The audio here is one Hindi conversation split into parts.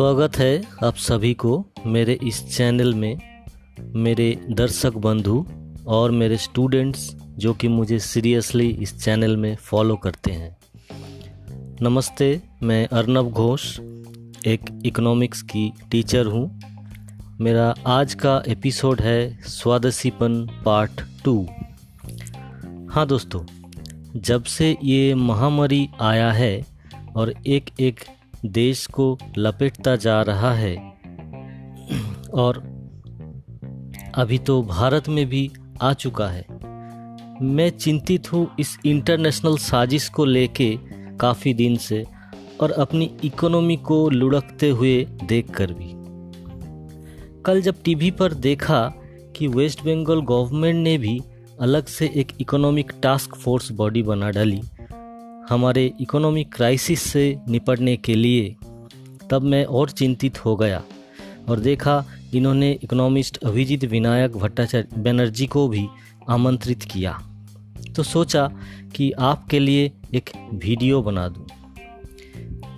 स्वागत है आप सभी को मेरे इस चैनल में। मेरे दर्शक बंधु और मेरे स्टूडेंट्स जो कि मुझे सीरियसली इस चैनल में फॉलो करते हैं। नमस्ते, मैं अर्नब घोष, एक इकोनॉमिक्स की टीचर हूँ। मेरा आज का एपिसोड है स्वादसीपन पार्ट टू हाँ दोस्तों, जब से ये महामारी आया है और एक एक देश को लपेटता जा रहा है। और अभी तो भारत में भी आ चुका है। मैं चिंतित हूँ इस इंटरनेशनल साजिश को लेके काफ़ी दिन से और अपनी इकोनॉमी को लुढ़कते हुए देखकर भी। कल जब टीवी पर देखा कि वेस्ट बंगाल गवर्नमेंट ने भी अलग से एक इकोनॉमिक टास्क फोर्स बॉडी बना डाली हमारे इकोनॉमिक क्राइसिस से निपटने के लिए, तब मैं और चिंतित हो गया और देखा इन्होंने इकोनॉमिस्ट अभिजीत विनायक भट्टाचार्य बनर्जी को भी आमंत्रित किया तो सोचा कि आपके लिए एक वीडियो बना दूँ।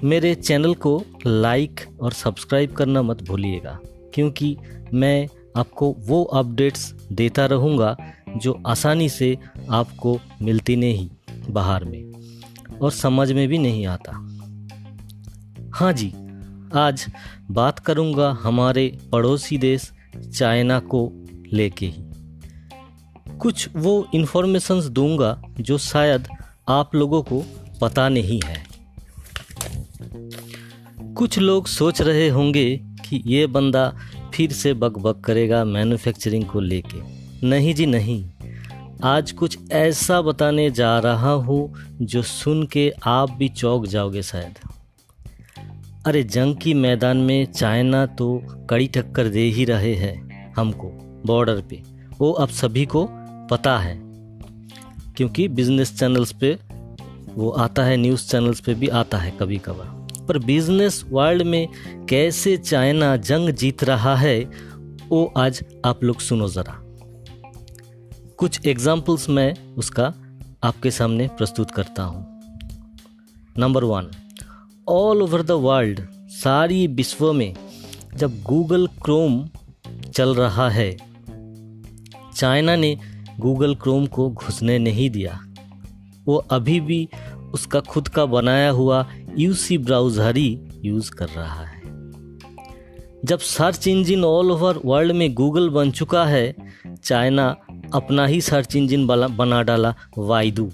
मेरे चैनल को लाइक और सब्सक्राइब करना मत भूलिएगा, क्योंकि मैं आपको वो अपडेट्स देता रहूँगा जो आसानी से आपको मिलती नहीं बाहर में और समझ में भी नहीं आता। हाँ जी, आज बात करूँगा हमारे पड़ोसी देश चाइना को लेके ही। कुछ वो इन्फॉर्मेशंस दूँगा जो शायद आप लोगों को पता नहीं है। कुछ लोग सोच रहे होंगे कि ये बंदा फिर से बक बक करेगा मैन्युफैक्चरिंग को लेके। नहीं जी, नहीं। आज कुछ ऐसा बताने जा रहा हूँ जो सुन के आप भी चौक जाओगे शायद। अरे, जंग की मैदान में चाइना तो कड़ी टक्कर दे ही रहे हैं हमको बॉर्डर पे। वो अब सभी को पता है, क्योंकि बिज़नेस चैनल्स पे वो आता है न्यूज़ चैनल्स पे भी आता है कभी कभार पर बिज़नेस वर्ल्ड में कैसे चाइना जंग जीत रहा है, वो आज आप लोग सुनो ज़रा। कुछ एग्जाम्पल्स मैं उसका आपके सामने प्रस्तुत करता हूँ। Number one all over the world सारी विश्व में जब गूगल क्रोम चल रहा है चाइना ने गूगल क्रोम को घुसने नहीं दिया। वो अभी भी उसका खुद का बनाया हुआ यूसी ब्राउज़र ही यूज़ कर रहा है। जब search engine all over world में गूगल बन चुका है चाइना अपना ही सर्च इंजन बना डाला वाइदू।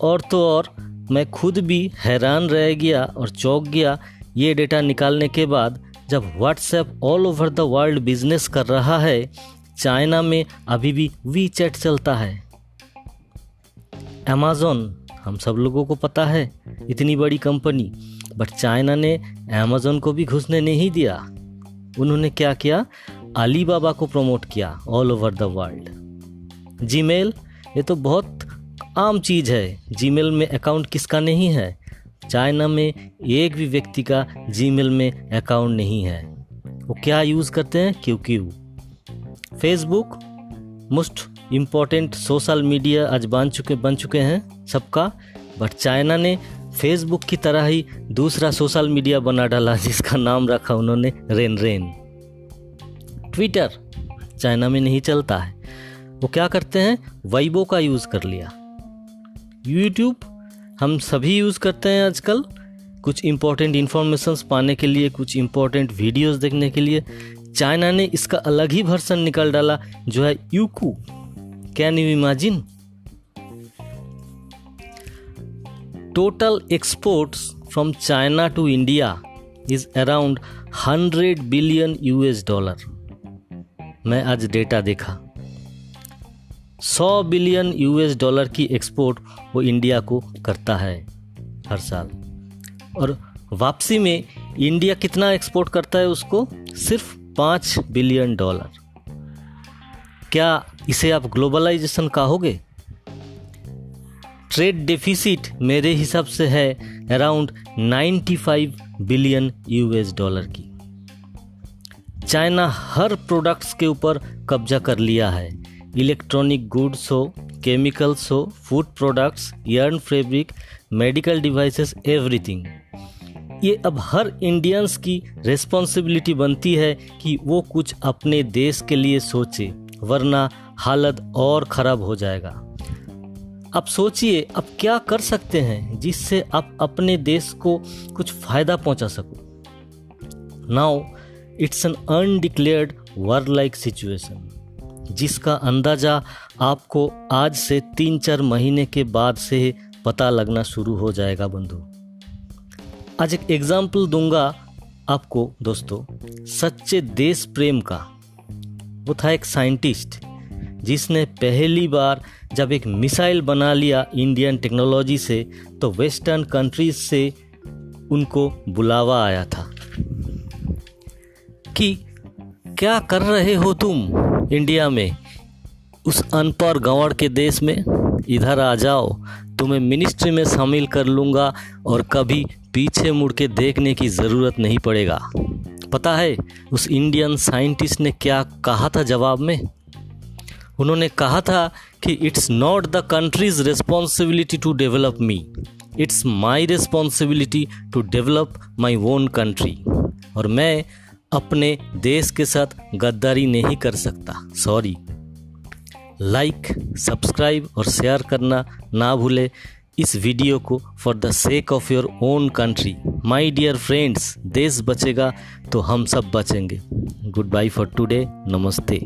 और तो और, मैं खुद भी हैरान रह गया और चौंक गया ये डेटा निकालने के बाद, जब WhatsApp all over the world business कर रहा है, चाइना में अभी भी वी चैट चलता है। अमेजोन हम सब लोगों को पता है, इतनी बड़ी कंपनी बट चाइना ने अमेजोन को भी घुसने नहीं दिया। उन्होंने क्या किया? अली बाबा को प्रमोट किया all over the world Gmail ये तो बहुत आम चीज़ है। जीमेल में अकाउंट किसका नहीं है? चाइना में एक भी व्यक्ति का जीमेल में अकाउंट नहीं है। वो क्या यूज़ करते हैं? क्यों क्यों Facebook most important social media आज बन चुके बन चुके हैं सबका। बट चाइना ने फेसबुक की तरह ही दूसरा सोशल मीडिया बना डाला, जिसका नाम रखा उन्होंने रेन रेन ट्विटर चाइना में नहीं चलता है। वो क्या करते हैं? वाइबो का यूज़ कर लिया। यूट्यूब हम सभी यूज़ करते हैं आजकल। कुछ इम्पोर्टेंट इन्फॉर्मेशन पाने के लिए, कुछ इम्पोर्टेंट वीडियोस देखने के लिए। चाइना ने इसका अलग ही वर्सन निकाल डाला, जो है यूकू can you imagine total exports from China to India is around hundred billion US dollar मैं आज डेटा देखा। 100 बिलियन यूएस डॉलर की एक्सपोर्ट वो इंडिया को करता है हर साल। और वापसी में इंडिया कितना एक्सपोर्ट करता है उसको? सिर्फ़ पाँच बिलियन डॉलर। क्या इसे आप ग्लोबलाइजेशन कहोगे? ट्रेड डेफिसिट मेरे हिसाब से है अराउंड 95 बिलियन यूएस डॉलर की। चाइना हर प्रोडक्ट्स के ऊपर कब्जा कर लिया है। इलेक्ट्रॉनिक गुड्स हो केमिकल्स हो food products yarn fabric medical devices everything ये अब हर इंडियंस की रिस्पॉन्सिबिलिटी बनती है कि वो कुछ अपने देश के लिए सोचे, वरना हालत और ख़राब हो जाएगा। अब सोचिए, अब क्या कर सकते हैं जिससे आप अपने देश को कुछ फ़ायदा पहुँचा सको। Now it's an undeclared war like situation जिसका अंदाज़ा आपको आज से तीन चार महीने के बाद से पता लगना शुरू हो जाएगा बंधु। आज एक एग्ज़ाम्पल दूँगा आपको, दोस्तों। सच्चे देश प्रेम का। वो था एक साइंटिस्ट जिसने पहली बार जब एक मिसाइल बना लिया इंडियन टेक्नोलॉजी से तो वेस्टर्न कंट्रीज़ से उनको बुलावा आया था। कि क्या कर रहे हो तुम इंडिया में? उस अनपढ़ गंवड़ के देश में? इधर आ जाओ, तुम्हें मिनिस्ट्री में शामिल कर लूँगा और कभी पीछे मुड़ के देखने की ज़रूरत नहीं पड़ेगा। पता है, उस इंडियन साइंटिस्ट ने क्या कहा था जवाब में? उन्होंने कहा था कि it's not the country's responsibility to develop me it's my responsibility to develop my own country और मैं अपने देश के साथ गद्दारी नहीं कर सकता। सॉरी लाइक सब्सक्राइब और शेयर करना ना भूले इस वीडियो को for the sake of your own country my dear friends देश बचेगा तो हम सब बचेंगे। गुड बाई फॉर टूडे नमस्ते।